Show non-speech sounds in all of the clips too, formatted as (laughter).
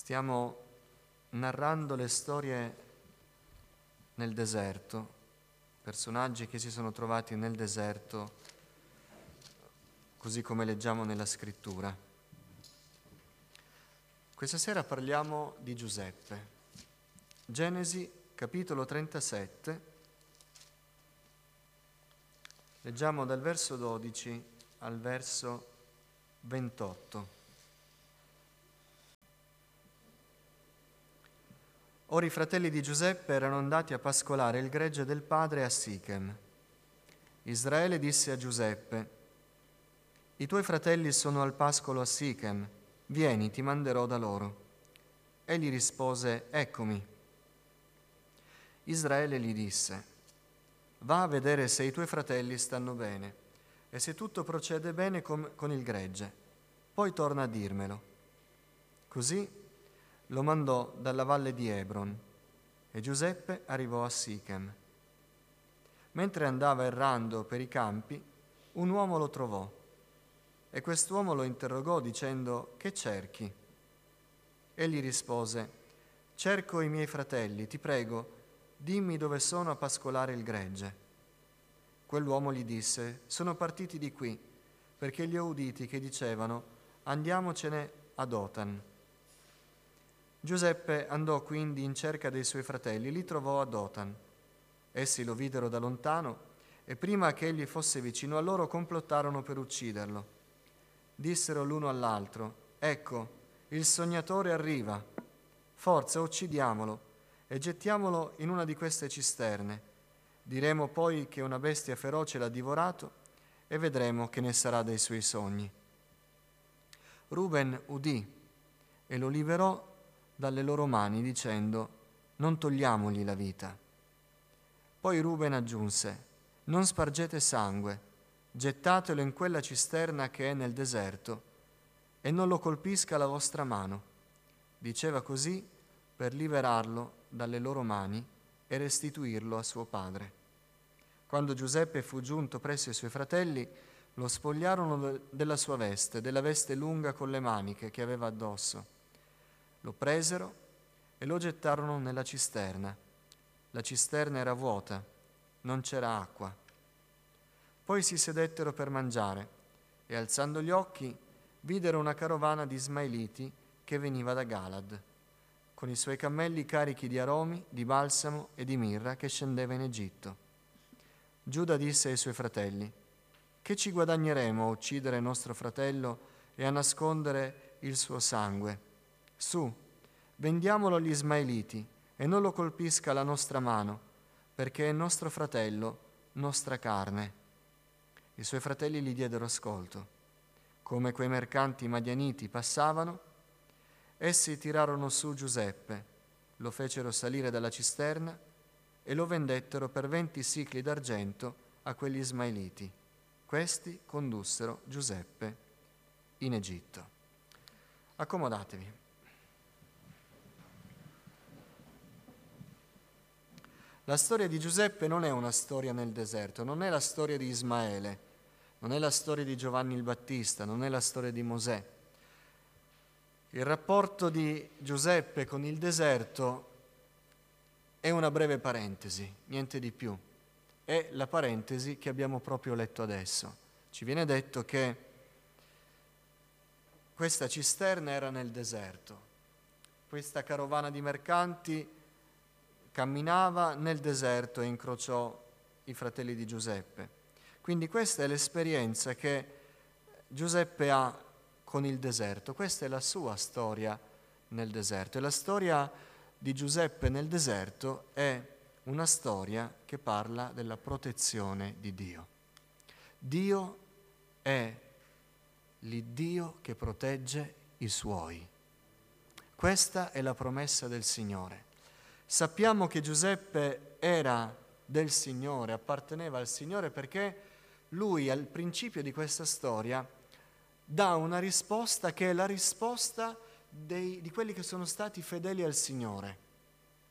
Stiamo narrando le storie nel deserto, personaggi che si sono trovati nel deserto, così come leggiamo nella scrittura. Questa sera parliamo di Giuseppe. Genesi capitolo 37, leggiamo dal verso 12 al verso 28. Ora i fratelli di Giuseppe erano andati a pascolare il gregge del padre a Sichem. Israele disse a Giuseppe, I tuoi fratelli sono al pascolo a Sichem, vieni, ti manderò da loro. Egli rispose, Eccomi. Israele gli disse, Va a vedere se i tuoi fratelli stanno bene e se tutto procede bene con, il gregge, poi torna a dirmelo. Così lo mandò dalla valle di Hebron e Giuseppe arrivò a Sichem. Mentre andava errando per i campi, un uomo lo trovò e quest'uomo lo interrogò dicendo che cerchi? Egli rispose, cerco i miei fratelli, ti prego, dimmi dove sono a pascolare il gregge. Quell'uomo gli disse, sono partiti di qui, perché li ho uditi che dicevano, andiamocene a Dotan. Giuseppe andò quindi in cerca dei suoi fratelli, li trovò a Dotan. Essi lo videro da lontano e prima che egli fosse vicino a loro complottarono per ucciderlo. Dissero l'uno all'altro, ecco, il sognatore arriva, forza uccidiamolo e gettiamolo in una di queste cisterne. Diremo poi che una bestia feroce l'ha divorato e vedremo che ne sarà dei suoi sogni. Ruben udì e lo liberò dalle loro mani dicendo, non togliamogli la vita. Poi Ruben aggiunse, non spargete sangue, gettatelo in quella cisterna che è nel deserto e non lo colpisca la vostra mano. Diceva così per liberarlo dalle loro mani e restituirlo a suo padre. Quando Giuseppe fu giunto presso i suoi fratelli, lo spogliarono della sua veste, della veste lunga con le maniche che aveva addosso lo presero e lo gettarono nella cisterna. La cisterna era vuota, non c'era acqua. Poi si sedettero per mangiare e alzando gli occhi videro una carovana di Ismailiti che veniva da Galad, con i suoi cammelli carichi di aromi, di balsamo e di mirra che scendeva in Egitto. Giuda disse ai suoi fratelli, che ci guadagneremo a uccidere nostro fratello e a nascondere il suo sangue? Su, vendiamolo agli Ismaeliti e non lo colpisca la nostra mano, perché è nostro fratello, nostra carne. I suoi fratelli gli diedero ascolto. Come quei mercanti madianiti passavano, essi tirarono su Giuseppe, lo fecero salire dalla cisterna e lo vendettero per venti sicli d'argento a quegli Ismaeliti. Questi condussero Giuseppe in Egitto. Accomodatevi. La storia di Giuseppe non è una storia nel deserto, non è la storia di Ismaele, non è la storia di Giovanni il Battista, non è la storia di Mosè. Il rapporto di Giuseppe con il deserto è una breve parentesi, niente di più. È la parentesi che abbiamo proprio letto adesso. Ci viene detto che questa cisterna era nel deserto, questa carovana di mercanti camminava nel deserto e incrociò i fratelli di Giuseppe. Quindi questa è l'esperienza che Giuseppe ha con il deserto, questa è la sua storia nel deserto e la storia di Giuseppe nel deserto è una storia che parla della protezione di Dio. Dio è l'Iddio che protegge i suoi. Questa è la promessa del Signore. Sappiamo che Giuseppe era del Signore, apparteneva al Signore perché lui al principio di questa storia dà una risposta che è la risposta dei, di quelli che sono stati fedeli al Signore.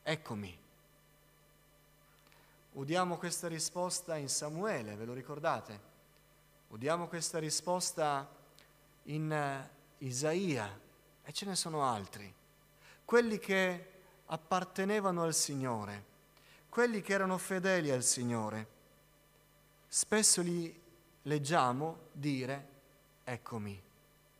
Eccomi. Udiamo questa risposta in Samuele, ve lo ricordate? Udiamo questa risposta in uh, Isaia e ce ne sono altri. quelli che appartenevano al Signore, quelli che erano fedeli al Signore. Spesso li leggiamo dire, eccomi,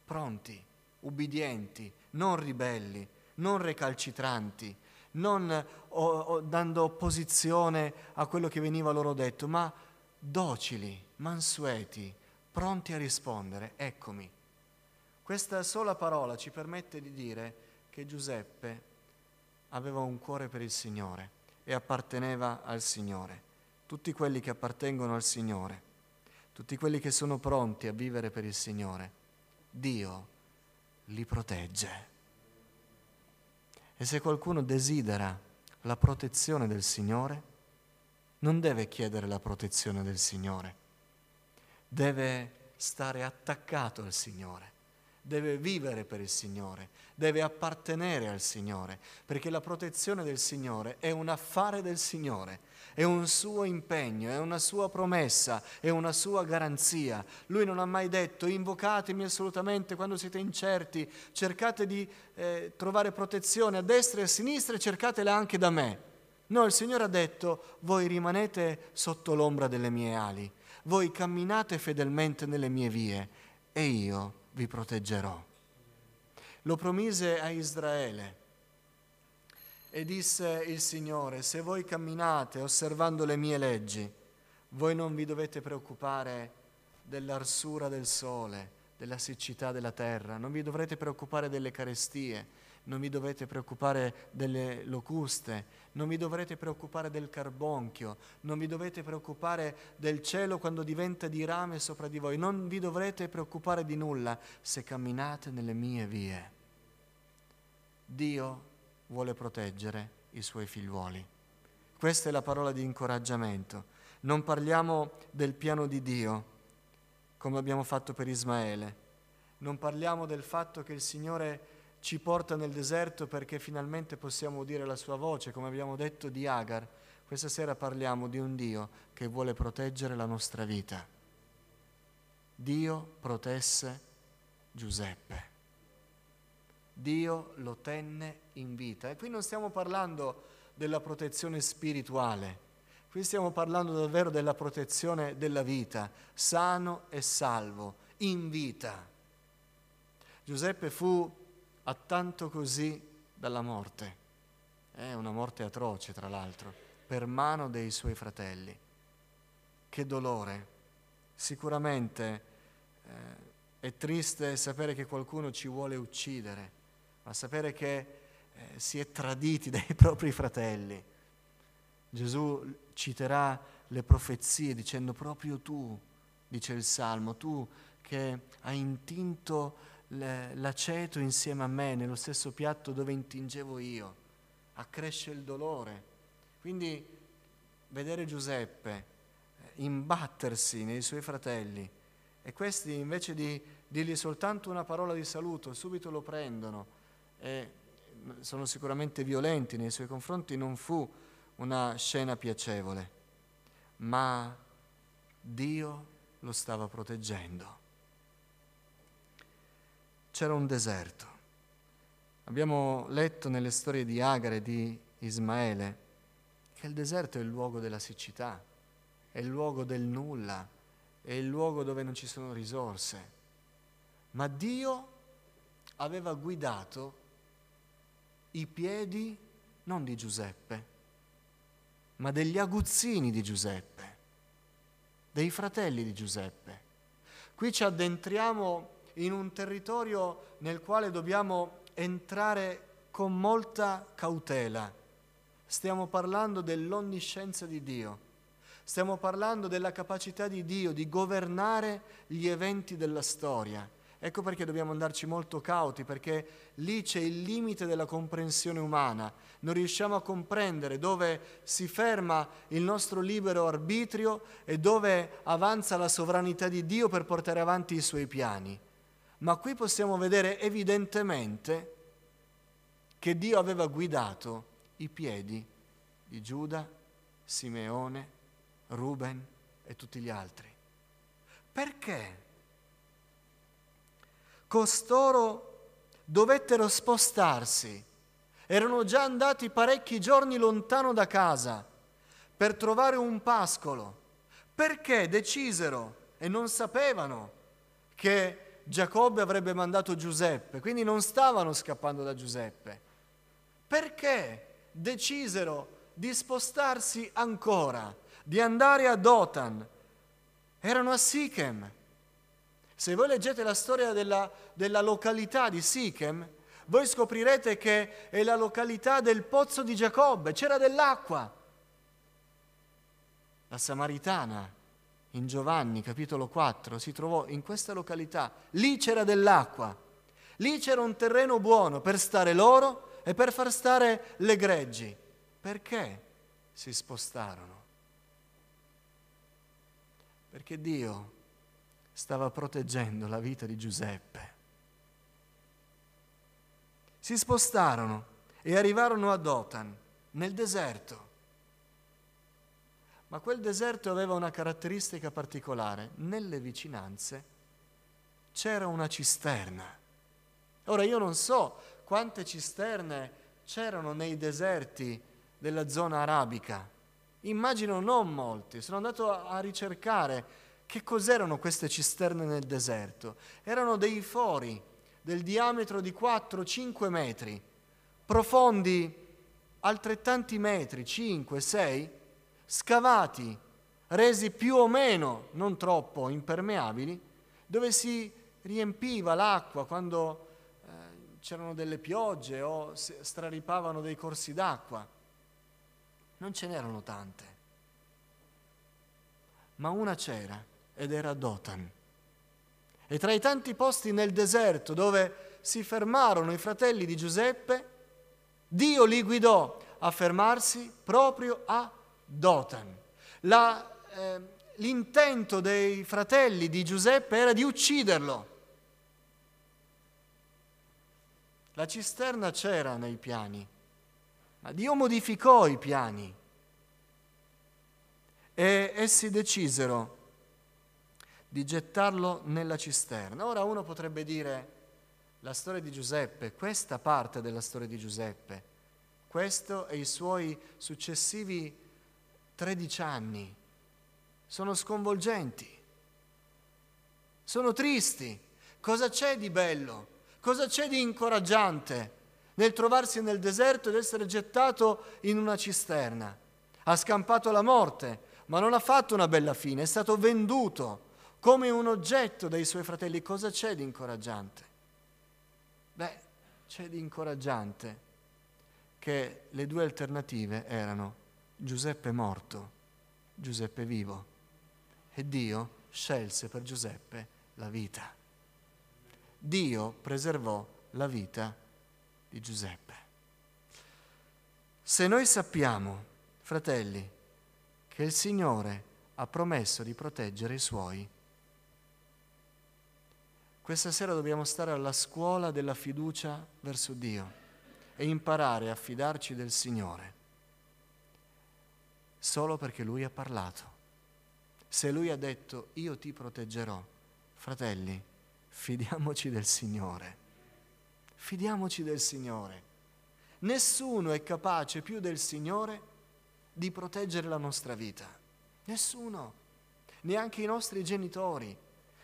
pronti, ubbidienti, non ribelli, non recalcitranti, non o, o, dando opposizione a quello che veniva loro detto, ma docili, mansueti, pronti a rispondere, eccomi. Questa sola parola ci permette di dire che Giuseppe aveva un cuore per il Signore e apparteneva al Signore. Tutti quelli che appartengono al Signore, tutti quelli che sono pronti a vivere per il Signore, Dio li protegge. E se qualcuno desidera la protezione del Signore, non deve chiedere la protezione del Signore, deve stare attaccato al Signore, deve vivere per il Signore, deve appartenere al Signore, perché la protezione del Signore è un affare del Signore, è un suo impegno, è una sua promessa, è una sua garanzia. Lui non ha mai detto invocatemi assolutamente quando siete incerti, cercate di eh, trovare protezione a destra e a sinistra e cercatela anche da me. No, il Signore ha detto voi rimanete sotto l'ombra delle mie ali, voi camminate fedelmente nelle mie vie e io vi proteggerò lo promise a Israele. E disse il Signore, se voi camminate osservando le mie leggi, voi non vi dovete preoccupare dell'arsura del sole, della siccità della terra, non vi dovrete preoccupare delle carestie, non vi dovete preoccupare delle locuste, non vi dovrete preoccupare del carbonchio, non vi dovete preoccupare del cielo quando diventa di rame sopra di voi, non vi dovrete preoccupare di nulla se camminate nelle mie vie. Dio vuole proteggere i suoi figliuoli. Questa è la parola di incoraggiamento. Non parliamo del piano di Dio, come abbiamo fatto per Ismaele. Non parliamo del fatto che il Signore ci porta nel deserto perché finalmente possiamo udire la sua voce, come abbiamo detto di Agar. Questa sera parliamo di un Dio che vuole proteggere la nostra vita. Dio protesse Giuseppe. Dio lo tenne in vita. E qui non stiamo parlando della protezione spirituale, qui stiamo parlando davvero della protezione della vita, sano e salvo, in vita. Giuseppe fu tanto così dalla morte, è una morte atroce tra l'altro, per mano dei suoi fratelli. Che dolore! Sicuramente eh, è triste sapere che qualcuno ci vuole uccidere ma sapere che eh, si è traditi (laughs) dai propri fratelli. Gesù citerà le profezie dicendo proprio tu, dice il Salmo, tu che hai intinto l'aceto insieme a me nello stesso piatto dove intingevo io, accresce il dolore. Quindi vedere Giuseppe eh, imbattersi nei suoi fratelli e questi invece di dirgli soltanto una parola di saluto, subito lo prendono e sono sicuramente violenti nei suoi confronti, non fu una scena piacevole, ma Dio lo stava proteggendo. C'era un deserto. Abbiamo letto nelle storie di Agar e di Ismaele che il deserto è il luogo della siccità, è il luogo del nulla, è il luogo dove non ci sono risorse. Ma Dio aveva guidato i piedi non di Giuseppe, ma degli aguzzini di Giuseppe, dei fratelli di Giuseppe. Qui ci addentriamo in un territorio nel quale dobbiamo entrare con molta cautela. Stiamo parlando dell'onniscienza di Dio. Stiamo parlando della capacità di Dio di governare gli eventi della storia Ecco perché dobbiamo andarci molto cauti, perché lì c'è il limite della comprensione umana. Non riusciamo a comprendere dove si ferma il nostro libero arbitrio e dove avanza la sovranità di Dio per portare avanti i suoi piani. Ma qui possiamo vedere evidentemente che Dio aveva guidato i piedi di Giuda, Simeone, Ruben e tutti gli altri. Perché? costoro dovettero spostarsi Erano già andati parecchi giorni lontano da casa per trovare un pascolo. Perché decisero e non sapevano che Giacobbe avrebbe mandato Giuseppe, quindi non stavano scappando da Giuseppe. Perché decisero di spostarsi ancora, di andare a Dotan? Erano a Sichem. Se voi leggete la storia della, della località di Sichem, voi scoprirete che è la località del pozzo di Giacobbe, c'era dell'acqua. La Samaritana in Giovanni capitolo 4 si trovò in questa località, lì c'era dell'acqua, lì c'era un terreno buono per stare loro e per far stare le greggi. Perché si spostarono? Perché Dio stava proteggendo la vita di Giuseppe. Si spostarono e arrivarono a Dotan, nel deserto. Ma quel deserto aveva una caratteristica particolare. Nelle vicinanze c'era una cisterna. Ora io non so quante cisterne c'erano nei deserti della zona arabica. Immagino non molte. Sono andato a ricercare che cos'erano queste cisterne nel deserto. Erano dei fori del diametro di 4-5 metri, profondi altrettanti metri, 5, 6, scavati, resi più o meno, non troppo, impermeabili, dove si riempiva l'acqua quando eh, c'erano delle piogge o straripavano dei corsi d'acqua. Non ce n'erano tante, ma una c'era ed era Dotan. E tra i tanti posti nel deserto dove si fermarono i fratelli di Giuseppe, Dio li guidò a fermarsi proprio a Dotan. La, eh, l'intento dei fratelli di Giuseppe era di ucciderlo. La cisterna c'era nei piani, ma Dio modificò i piani e essi decisero di gettarlo nella cisterna. Ora uno potrebbe dire la storia di Giuseppe, questa parte della storia di Giuseppe, questo e i suoi successivi 13 anni sono sconvolgenti, sono tristi. Cosa c'è di bello? Cosa c'è di incoraggiante nel trovarsi nel deserto ed essere gettato in una cisterna? Ha scampato la morte, ma non ha fatto una bella fine, è stato venduto come un oggetto dai suoi fratelli. Cosa c'è di incoraggiante? Beh, c'è di incoraggiante che le due alternative erano Giuseppe morto, Giuseppe vivo. E Dio scelse per Giuseppe la vita. Dio preservò la vita di Giuseppe. Se noi sappiamo, fratelli, che il Signore ha promesso di proteggere i suoi, questa sera dobbiamo stare alla scuola della fiducia verso Dio e imparare a fidarci del Signore solo perché lui ha parlato. Se lui ha detto io ti proteggerò, fratelli, fidiamoci del Signore. Fidiamoci del Signore. Nessuno è capace più del Signore di proteggere la nostra vita. Nessuno. Neanche i nostri genitori,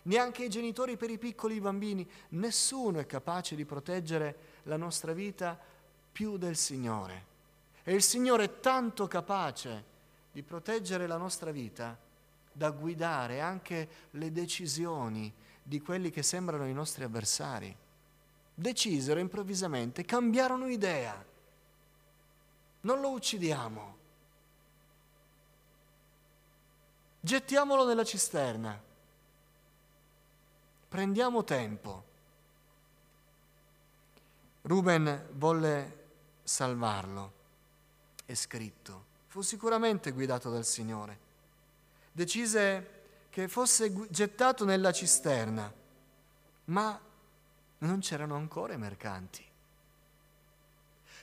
neanche i genitori per i piccoli bambini. Nessuno è capace di proteggere la nostra vita più del Signore. E il Signore è tanto capace di proteggere la nostra vita da guidare anche le decisioni di quelli che sembrano i nostri avversari. Decisero improvvisamente, cambiarono idea. Non lo uccidiamo. Gettiamolo nella cisterna. Prendiamo tempo. Ruben volle salvarlo. È scritto fu sicuramente guidato dal Signore. Decise che fosse gettato nella cisterna, ma non c'erano ancora i mercanti.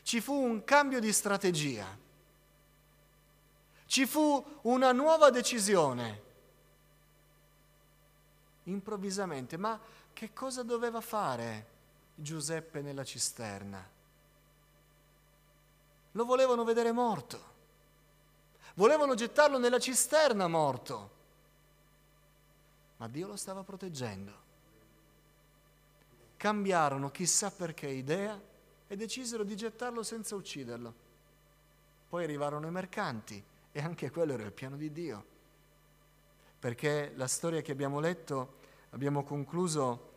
Ci fu un cambio di strategia, ci fu una nuova decisione. Improvvisamente, ma che cosa doveva fare Giuseppe nella cisterna? Lo volevano vedere morto. Volevano gettarlo nella cisterna morto. Ma Dio lo stava proteggendo. Cambiarono chissà perché idea e decisero di gettarlo senza ucciderlo. Poi arrivarono i mercanti e anche quello era il piano di Dio. Perché la storia che abbiamo letto, abbiamo concluso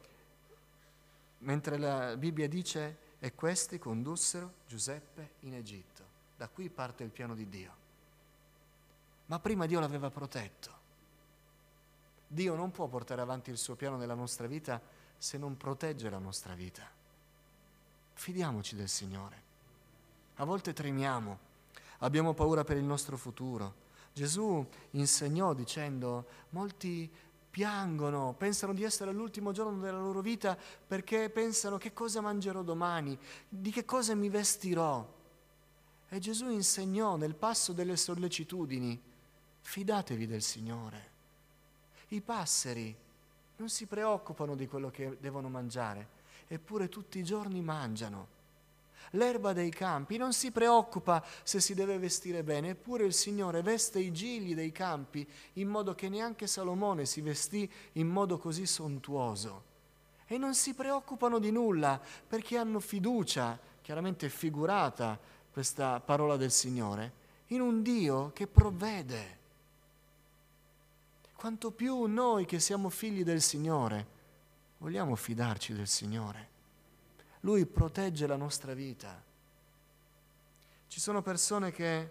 mentre la Bibbia dice e questi condussero Giuseppe in Egitto. Da qui parte il piano di Dio. Ma prima Dio l'aveva protetto. Dio non può portare avanti il suo piano nella nostra vita se non protegge la nostra vita. Fidiamoci del Signore. A volte tremiamo, abbiamo paura per il nostro futuro. Gesù insegnò dicendo, molti piangono, pensano di essere all'ultimo giorno della loro vita perché pensano che cosa mangerò domani, di che cosa mi vestirò. E Gesù insegnò nel passo delle sollecitudini, fidatevi del Signore. I passeri non si preoccupano di quello che devono mangiare, eppure tutti i giorni mangiano l'erba dei campi, non si preoccupa se si deve vestire bene, eppure il Signore veste i gigli dei campi in modo che neanche Salomone si vestì in modo così sontuoso. E non si preoccupano di nulla perché hanno fiducia, chiaramente figurata questa parola del Signore, in un Dio che provvede. Quanto più noi che siamo figli del Signore vogliamo fidarci del Signore. Lui protegge la nostra vita. Ci sono persone che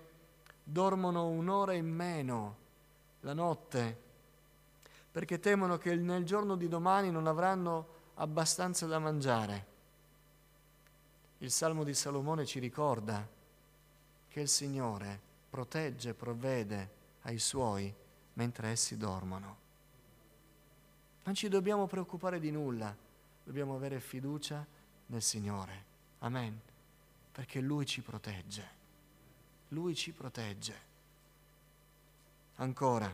dormono un'ora in meno la notte perché temono che nel giorno di domani non avranno abbastanza da mangiare. Il Salmo di Salomone ci ricorda che il Signore protegge provvede ai suoi mentre essi dormono. Non ci dobbiamo preoccupare di nulla, dobbiamo avere fiducia nel Signore. Amen. Perché Lui ci protegge. Lui ci protegge. Ancora,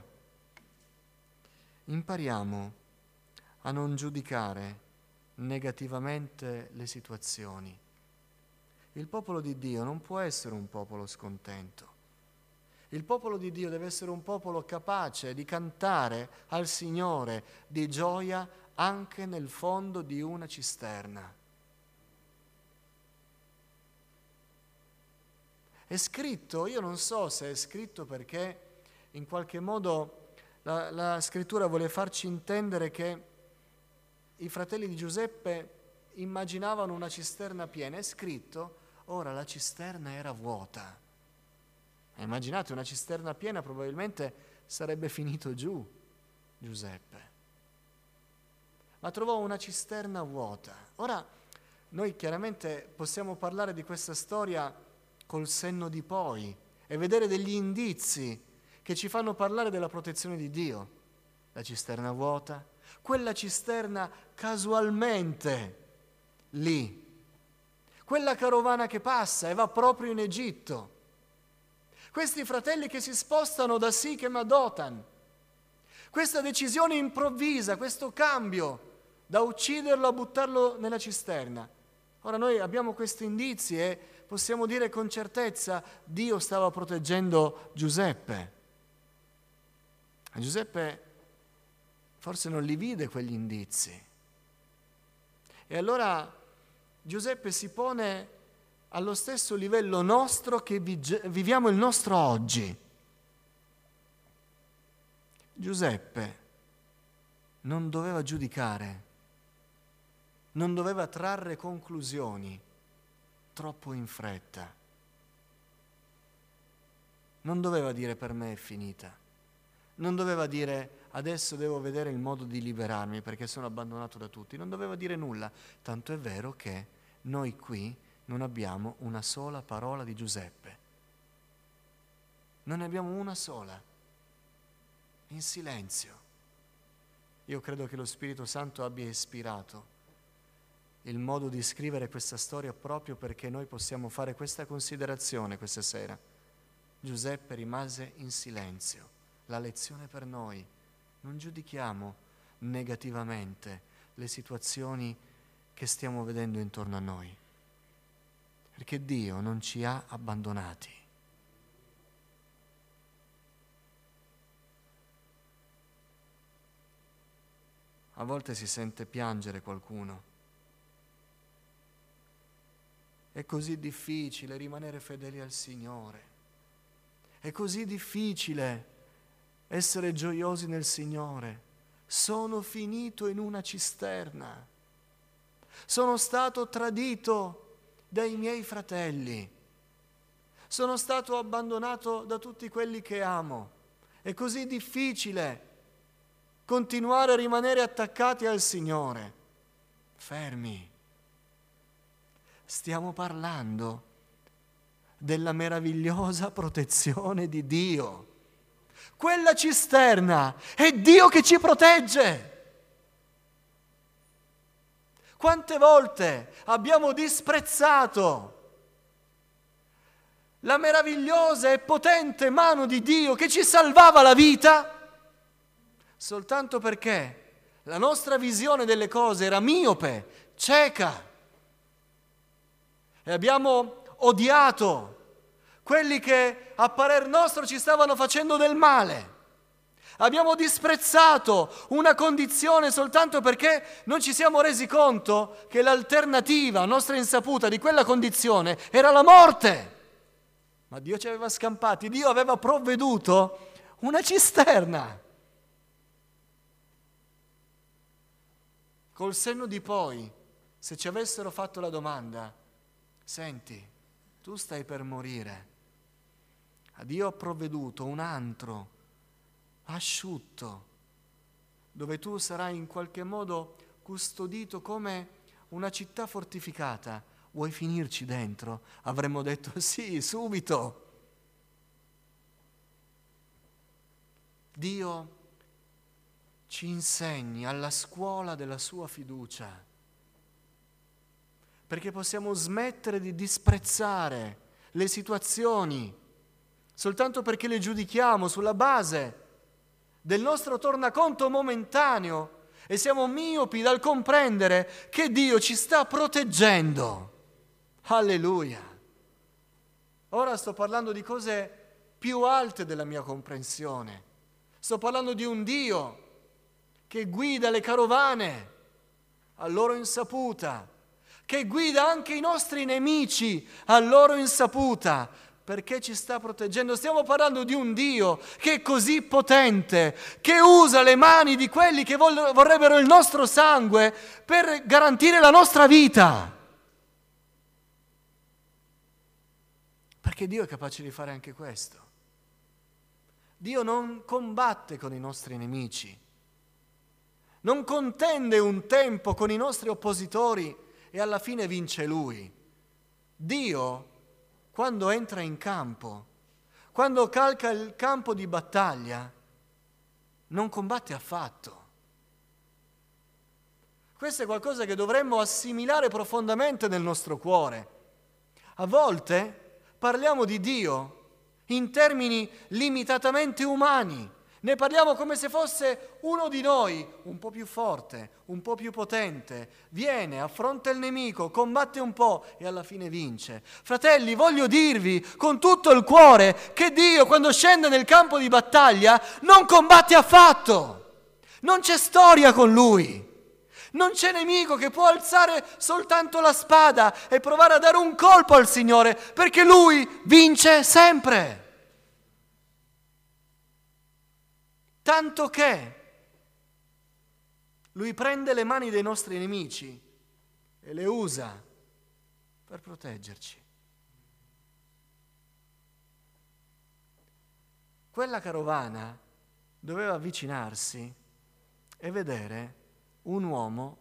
impariamo a non giudicare negativamente le situazioni. Il popolo di Dio non può essere un popolo scontento. Il popolo di Dio deve essere un popolo capace di cantare al Signore di gioia anche nel fondo di una cisterna. È scritto, io non so se è scritto perché in qualche modo la, la scrittura vuole farci intendere che i fratelli di Giuseppe immaginavano una cisterna piena. È scritto, ora la cisterna era vuota. Immaginate una cisterna piena, probabilmente sarebbe finito giù Giuseppe. Ma trovò una cisterna vuota. Ora, noi chiaramente possiamo parlare di questa storia col senno di poi e vedere degli indizi che ci fanno parlare della protezione di Dio. La cisterna vuota, quella cisterna casualmente lì, quella carovana che passa e va proprio in Egitto, questi fratelli che si spostano da Sichem a Dotan, questa decisione improvvisa, questo cambio da ucciderlo a buttarlo nella cisterna. Ora noi abbiamo questi indizi e possiamo dire con certezza Dio stava proteggendo Giuseppe. A Giuseppe forse non li vide quegli indizi. E allora Giuseppe si pone allo stesso livello nostro che viviamo il nostro oggi. Giuseppe non doveva giudicare, non doveva trarre conclusioni troppo in fretta. Non doveva dire per me è finita. Non doveva dire adesso devo vedere il modo di liberarmi perché sono abbandonato da tutti. Non doveva dire nulla. Tanto è vero che noi qui non abbiamo una sola parola di Giuseppe. Non ne abbiamo una sola. In silenzio. Io credo che lo Spirito Santo abbia ispirato il modo di scrivere questa storia proprio perché noi possiamo fare questa considerazione questa sera. Giuseppe rimase in silenzio. La lezione per noi. Non giudichiamo negativamente le situazioni che stiamo vedendo intorno a noi. Perché Dio non ci ha abbandonati. A volte si sente piangere qualcuno. È così difficile rimanere fedeli al Signore. È così difficile essere gioiosi nel Signore. Sono finito in una cisterna. Sono stato tradito dai miei fratelli. Sono stato abbandonato da tutti quelli che amo. È così difficile continuare a rimanere attaccati al Signore. Fermi. Stiamo parlando della meravigliosa protezione di Dio. Quella cisterna è Dio che ci protegge. Quante volte abbiamo disprezzato la meravigliosa e potente mano di Dio che ci salvava la vita? soltanto perché la nostra visione delle cose era miope, cieca. E abbiamo odiato quelli che a parer nostro ci stavano facendo del male. Abbiamo disprezzato una condizione soltanto perché non ci siamo resi conto che l'alternativa a nostra insaputa di quella condizione era la morte. Ma Dio ci aveva scampati, Dio aveva provveduto una cisterna Col senno di poi, se ci avessero fatto la domanda, senti, tu stai per morire, a Dio ha provveduto un antro asciutto, dove tu sarai in qualche modo custodito come una città fortificata. Vuoi finirci dentro? Avremmo detto (laughs) sì, subito. Dio ci insegni alla scuola della sua fiducia, perché possiamo smettere di disprezzare le situazioni soltanto perché le giudichiamo sulla base del nostro tornaconto momentaneo e siamo miopi dal comprendere che Dio ci sta proteggendo. Alleluia. Ora sto parlando di cose più alte della mia comprensione. Sto parlando di un Dio che guida le carovane a loro insaputa, che guida anche i nostri nemici a loro insaputa, perché ci sta proteggendo. Stiamo parlando di un Dio che è così potente, che usa le mani di quelli che vorrebbero il nostro sangue per garantire la nostra vita. Perché Dio è capace di fare anche questo. Dio non combatte con i nostri nemici non contende un tempo con i nostri oppositori e alla fine vince lui. Dio, quando entra in campo, quando calca il campo di battaglia, non combatte affatto. Questo è qualcosa che dovremmo assimilare profondamente nel nostro cuore. A volte parliamo di Dio in termini limitatamente umani ne parliamo come se fosse uno di noi, un po' più forte, un po' più potente. Viene, affronta il nemico, combatte un po' e alla fine vince. Fratelli, voglio dirvi con tutto il cuore che Dio quando scende nel campo di battaglia non combatte affatto. Non c'è storia con lui. Non c'è nemico che può alzare soltanto la spada e provare a dare un colpo al Signore, perché lui vince sempre. Tanto che lui prende le mani dei nostri nemici e le usa per proteggerci. Quella carovana doveva avvicinarsi e vedere un uomo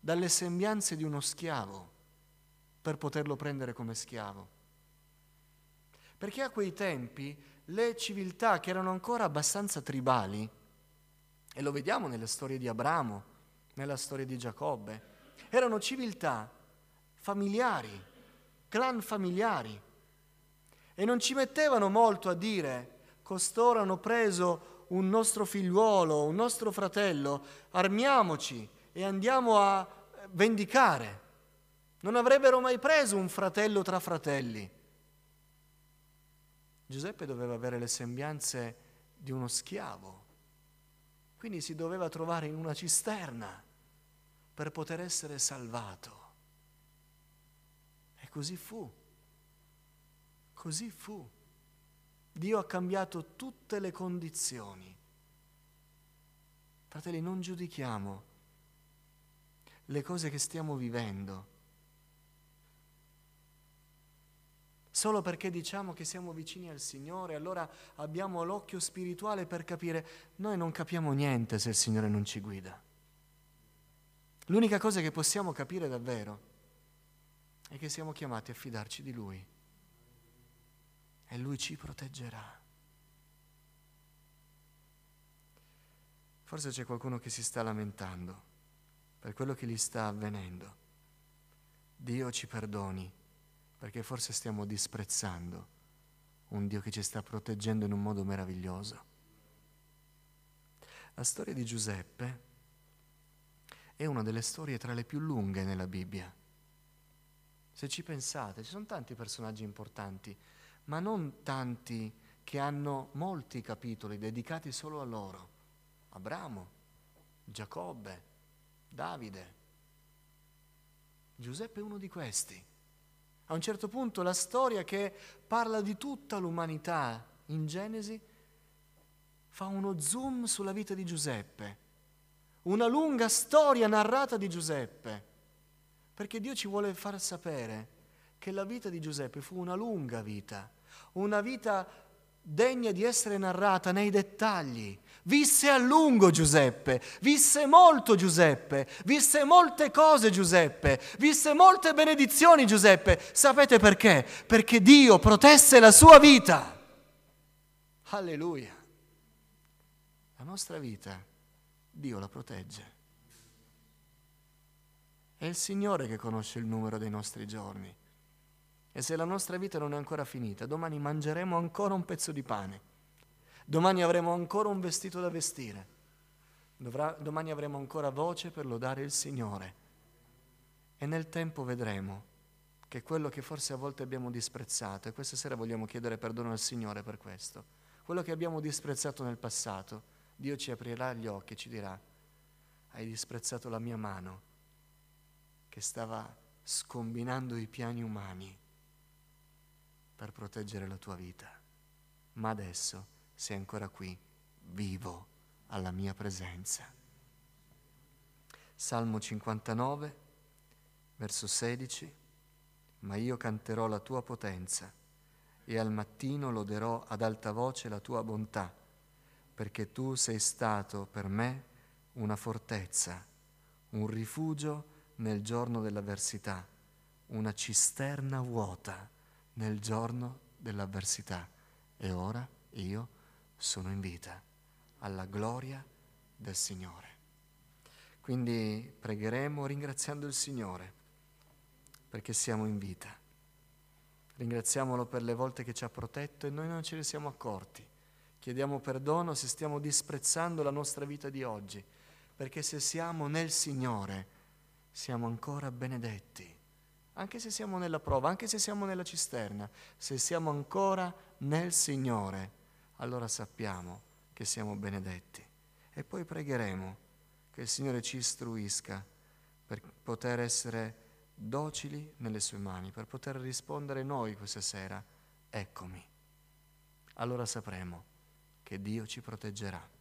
dalle sembianze di uno schiavo per poterlo prendere come schiavo. Perché a quei tempi le civiltà che erano ancora abbastanza tribali, e lo vediamo nelle storie di Abramo, nella storia di Giacobbe, erano civiltà familiari, clan familiari, e non ci mettevano molto a dire, costoro hanno preso un nostro figliuolo, un nostro fratello, armiamoci e andiamo a vendicare. Non avrebbero mai preso un fratello tra fratelli. Giuseppe doveva avere le sembianze di uno schiavo, quindi si doveva trovare in una cisterna per poter essere salvato. E così fu, così fu. Dio ha cambiato tutte le condizioni. Fratelli, non giudichiamo le cose che stiamo vivendo solo perché diciamo che siamo vicini al Signore, allora abbiamo l'occhio spirituale per capire, noi non capiamo niente se il Signore non ci guida. L'unica cosa che possiamo capire davvero è che siamo chiamati a fidarci di Lui e Lui ci proteggerà. Forse c'è qualcuno che si sta lamentando per quello che gli sta avvenendo. Dio ci perdoni perché forse stiamo disprezzando un Dio che ci sta proteggendo in un modo meraviglioso. La storia di Giuseppe è una delle storie tra le più lunghe nella Bibbia. Se ci pensate, ci sono tanti personaggi importanti, ma non tanti che hanno molti capitoli dedicati solo a loro. Abramo, Giacobbe, Davide. Giuseppe è uno di questi. A un certo punto la storia che parla di tutta l'umanità in Genesi fa uno zoom sulla vita di Giuseppe, una lunga storia narrata di Giuseppe, perché Dio ci vuole far sapere che la vita di Giuseppe fu una lunga vita, una vita degna di essere narrata nei dettagli. Visse a lungo Giuseppe, visse molto Giuseppe, visse molte cose Giuseppe, visse molte benedizioni Giuseppe. Sapete perché? Perché Dio protesse la sua vita. Alleluia. La nostra vita Dio la protegge. È il Signore che conosce il numero dei nostri giorni. E se la nostra vita non è ancora finita, domani mangeremo ancora un pezzo di pane, domani avremo ancora un vestito da vestire, Dovrà, domani avremo ancora voce per lodare il Signore. E nel tempo vedremo che quello che forse a volte abbiamo disprezzato, e questa sera vogliamo chiedere perdono al Signore per questo, quello che abbiamo disprezzato nel passato, Dio ci aprirà gli occhi e ci dirà, hai disprezzato la mia mano che stava scombinando i piani umani per proteggere la tua vita, ma adesso sei ancora qui, vivo alla mia presenza. Salmo 59, verso 16, ma io canterò la tua potenza e al mattino loderò ad alta voce la tua bontà, perché tu sei stato per me una fortezza, un rifugio nel giorno dell'avversità, una cisterna vuota nel giorno dell'avversità e ora io sono in vita alla gloria del Signore. Quindi pregheremo ringraziando il Signore perché siamo in vita. Ringraziamolo per le volte che ci ha protetto e noi non ce ne siamo accorti. Chiediamo perdono se stiamo disprezzando la nostra vita di oggi, perché se siamo nel Signore siamo ancora benedetti anche se siamo nella prova, anche se siamo nella cisterna, se siamo ancora nel Signore, allora sappiamo che siamo benedetti. E poi pregheremo che il Signore ci istruisca per poter essere docili nelle sue mani, per poter rispondere noi questa sera, eccomi. Allora sapremo che Dio ci proteggerà.